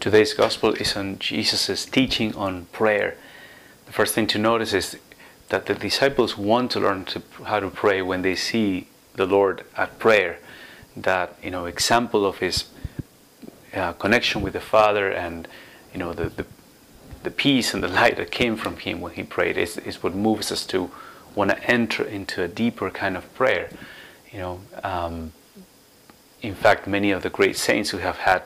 Today's gospel is on Jesus' teaching on prayer. The first thing to notice is that the disciples want to learn to, how to pray when they see the Lord at prayer. That you know example of his uh, connection with the Father and you know the, the the peace and the light that came from him when he prayed is, is what moves us to want to enter into a deeper kind of prayer. You know, um, in fact, many of the great saints who have had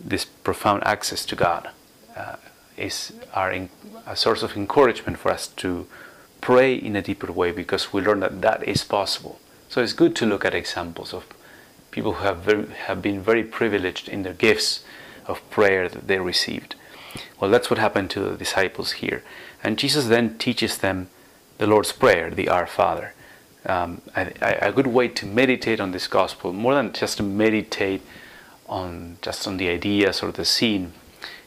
this profound access to God uh, is in, a source of encouragement for us to pray in a deeper way because we learn that that is possible. So it's good to look at examples of people who have very, have been very privileged in their gifts of prayer that they received. Well, that's what happened to the disciples here, and Jesus then teaches them the Lord's Prayer, the Our Father. Um, a, a good way to meditate on this gospel, more than just to meditate on just on the ideas or the scene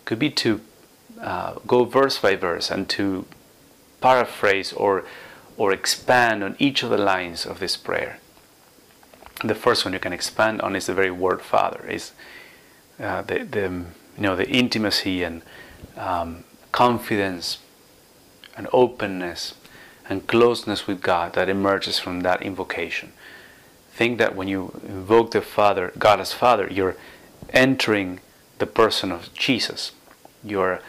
could be to uh, go verse by verse and to paraphrase or or expand on each of the lines of this prayer. The first one you can expand on is the very word Father, is uh, the, the you know the intimacy and um, confidence and openness and closeness with God that emerges from that invocation think that when you invoke the Father, God as Father, you're entering the person of Jesus. You're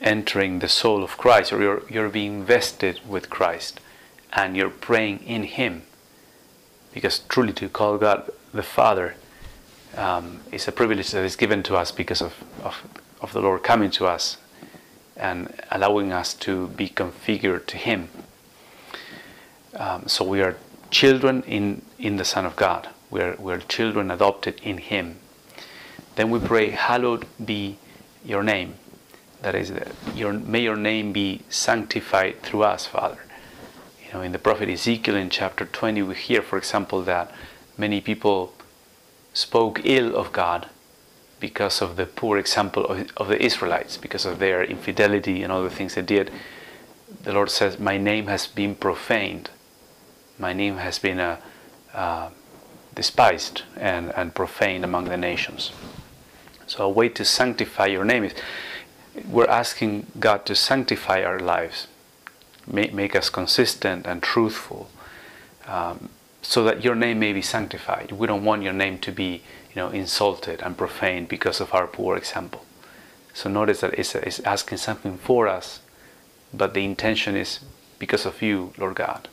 entering the soul of Christ, or you're, you're being invested with Christ, and you're praying in Him. Because truly, to call God the Father um, is a privilege that is given to us because of, of, of the Lord coming to us and allowing us to be configured to Him. Um, so we are children in, in the Son of God. We're, we're children adopted in Him. Then we pray, Hallowed be your name. That is, your, may your name be sanctified through us, Father. You know, in the prophet Ezekiel in chapter 20, we hear, for example, that many people spoke ill of God because of the poor example of, of the Israelites, because of their infidelity and all the things they did. The Lord says, My name has been profaned my name has been uh, uh, despised and, and profaned among the nations. So, a way to sanctify your name is we're asking God to sanctify our lives, make, make us consistent and truthful, um, so that your name may be sanctified. We don't want your name to be you know, insulted and profaned because of our poor example. So, notice that it's, it's asking something for us, but the intention is because of you, Lord God.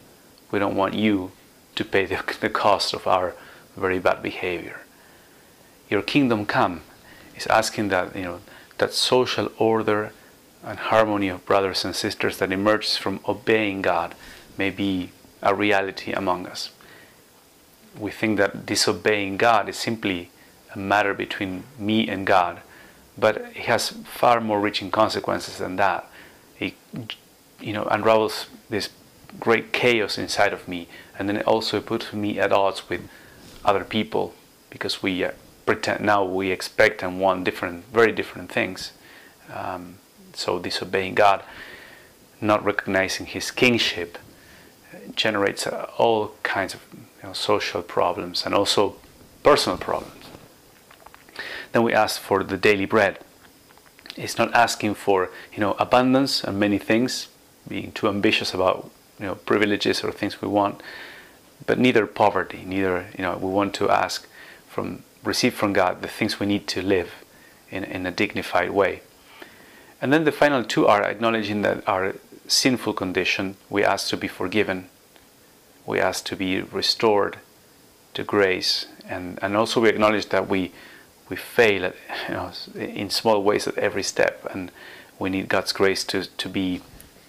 We don't want you to pay the, the cost of our very bad behavior. Your kingdom come is asking that you know that social order and harmony of brothers and sisters that emerges from obeying God may be a reality among us. We think that disobeying God is simply a matter between me and God, but it has far more reaching consequences than that. It you know unravels this great chaos inside of me, and then it also puts me at odds with other people because we uh, pretend now we expect and want different, very different things. Um, so disobeying God, not recognizing His kingship, generates uh, all kinds of you know, social problems and also personal problems. Then we ask for the daily bread. It's not asking for you know abundance and many things, being too ambitious about you know privileges or things we want, but neither poverty, neither you know we want to ask from receive from God the things we need to live in, in a dignified way. And then the final two are acknowledging that our sinful condition, we ask to be forgiven, we ask to be restored to grace, and, and also we acknowledge that we we fail at, you know, in small ways at every step, and we need God's grace to, to be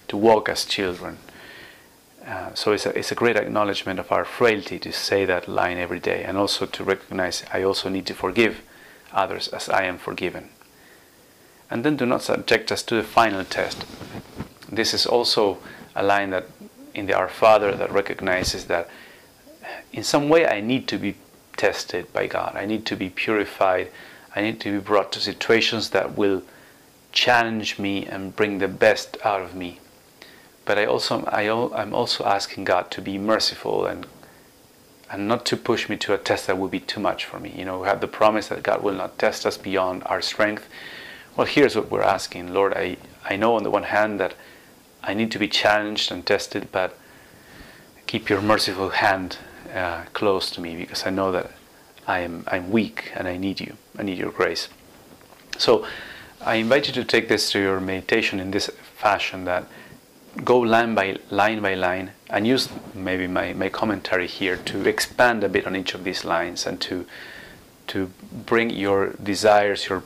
to walk as children uh, so it's a, it's a great acknowledgement of our frailty to say that line every day and also to recognize I also need to forgive others as I am forgiven. And then do not subject us to the final test. This is also a line that in the Our Father that recognizes that in some way I need to be tested by God. I need to be purified. I need to be brought to situations that will challenge me and bring the best out of me but I also I, I'm also asking God to be merciful and and not to push me to a test that would be too much for me. You know, we have the promise that God will not test us beyond our strength. Well, here's what we're asking Lord, I, I know on the one hand that I need to be challenged and tested, but keep your merciful hand uh, close to me because I know that I am I'm weak and I need you. I need your grace. So I invite you to take this to your meditation in this fashion that go line by line by line and use maybe my, my commentary here to expand a bit on each of these lines and to to bring your desires, your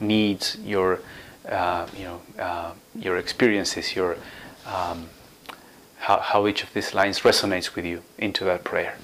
needs, your uh, you know uh, your experiences, your um, how, how each of these lines resonates with you into that prayer.